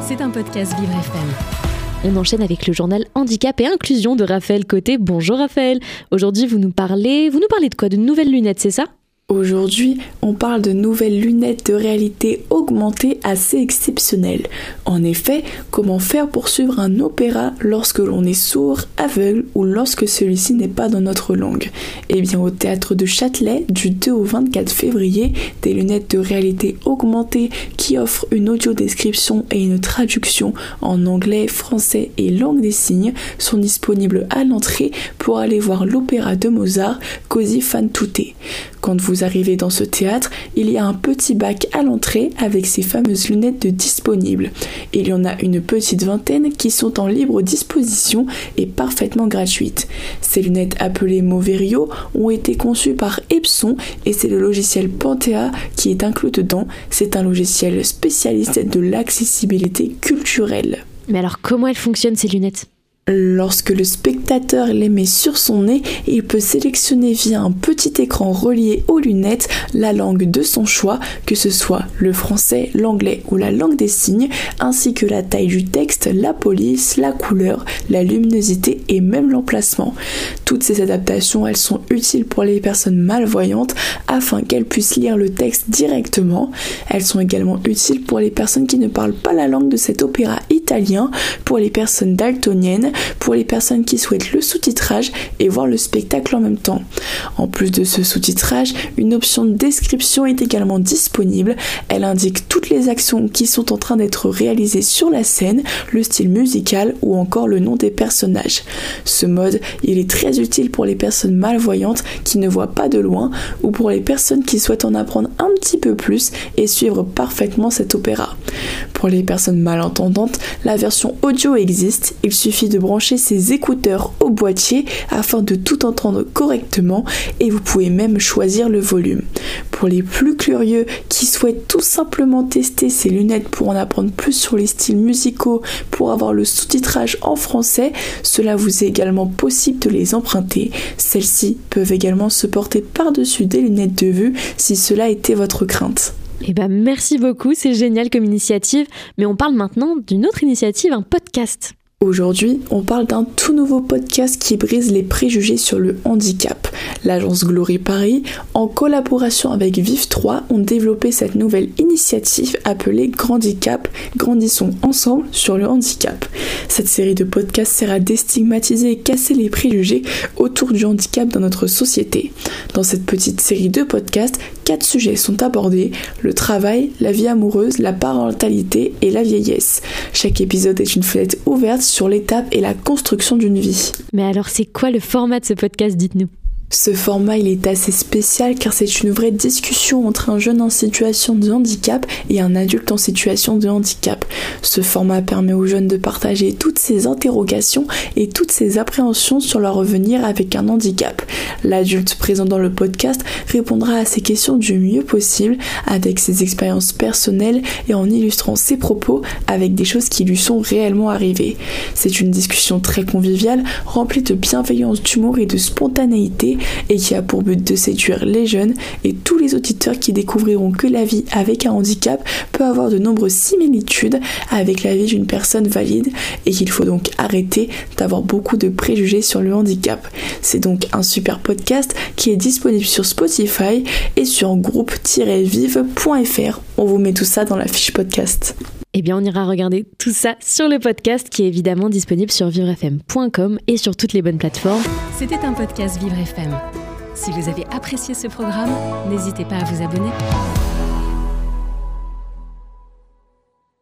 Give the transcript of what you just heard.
C'est un podcast Vivre FM. On enchaîne avec le journal Handicap et Inclusion de Raphaël Côté. Bonjour Raphaël. Aujourd'hui, vous nous parlez, vous nous parlez de quoi? De nouvelles lunettes, c'est ça? Aujourd'hui, on parle de nouvelles lunettes de réalité augmentée assez exceptionnelles. En effet, comment faire pour suivre un opéra lorsque l'on est sourd, aveugle ou lorsque celui-ci n'est pas dans notre langue? Eh bien, au théâtre de Châtelet, du 2 au 24 février, des lunettes de réalité augmentée qui offrent une audio description et une traduction en anglais, français et langue des signes sont disponibles à l'entrée pour aller voir l'opéra de Mozart, Così fan tutte. Quand vous arrivez dans ce théâtre, il y a un petit bac à l'entrée avec ces fameuses lunettes de disponibles. Il y en a une petite vingtaine qui sont en libre disposition et parfaitement gratuites. Ces lunettes appelées Moverio ont été conçues par Epson et c'est le logiciel Panthea qui est inclus dedans. C'est un logiciel spécialiste de l'accessibilité culturelle. Mais alors comment elles fonctionnent ces lunettes? Lorsque le spectateur les met sur son nez, il peut sélectionner via un petit écran relié aux lunettes la langue de son choix, que ce soit le français, l'anglais ou la langue des signes, ainsi que la taille du texte, la police, la couleur, la luminosité et même l'emplacement. Toutes ces adaptations, elles sont utiles pour les personnes malvoyantes afin qu'elles puissent lire le texte directement. Elles sont également utiles pour les personnes qui ne parlent pas la langue de cet opéra italien, pour les personnes daltoniennes, pour les personnes qui souhaitent le sous-titrage et voir le spectacle en même temps. En plus de ce sous-titrage, une option de description est également disponible. Elle indique toutes les actions qui sont en train d'être réalisées sur la scène, le style musical ou encore le nom des personnages. Ce mode, il est très utile pour les personnes malvoyantes qui ne voient pas de loin ou pour les personnes qui souhaitent en apprendre un petit peu plus et suivre parfaitement cet opéra. Pour les personnes malentendantes, la version audio existe, il suffit de brancher ses écouteurs au boîtier afin de tout entendre correctement et vous pouvez même choisir le volume. Pour les plus curieux qui souhaitent tout simplement tester ces lunettes pour en apprendre plus sur les styles musicaux, pour avoir le sous-titrage en français, cela vous est également possible de les emprunter. Celles-ci peuvent également se porter par-dessus des lunettes de vue si cela était votre crainte. Eh ben merci beaucoup, c'est génial comme initiative. Mais on parle maintenant d'une autre initiative, un podcast. Aujourd'hui, on parle d'un tout nouveau podcast qui brise les préjugés sur le handicap. L'agence Glory Paris, en collaboration avec Vive3, ont développé cette nouvelle initiative appelée Grandicap, grandissons ensemble sur le handicap. Cette série de podcasts sert à déstigmatiser et casser les préjugés autour du handicap dans notre société. Dans cette petite série de podcasts, quatre sujets sont abordés, le travail, la vie amoureuse, la parentalité et la vieillesse. Chaque épisode est une fenêtre ouverte sur l'étape et la construction d'une vie. Mais alors c'est quoi le format de ce podcast, dites-nous? Ce format, il est assez spécial car c'est une vraie discussion entre un jeune en situation de handicap et un adulte en situation de handicap. Ce format permet aux jeunes de partager toutes ses interrogations et toutes ses appréhensions sur leur revenir avec un handicap. L'adulte présent dans le podcast répondra à ces questions du mieux possible avec ses expériences personnelles et en illustrant ses propos avec des choses qui lui sont réellement arrivées. C'est une discussion très conviviale, remplie de bienveillance, d'humour et de spontanéité et qui a pour but de séduire les jeunes et tous les auditeurs qui découvriront que la vie avec un handicap peut avoir de nombreuses similitudes avec la vie d'une personne valide et qu'il faut donc arrêter d'avoir beaucoup de préjugés sur le handicap. C'est donc un super podcast qui est disponible sur Spotify et sur groupe-vive.fr. On vous met tout ça dans la fiche podcast. Eh bien, on ira regarder tout ça sur le podcast qui est évidemment disponible sur vivrefm.com et sur toutes les bonnes plateformes. C'était un podcast Vivre FM. Si vous avez apprécié ce programme, n'hésitez pas à vous abonner.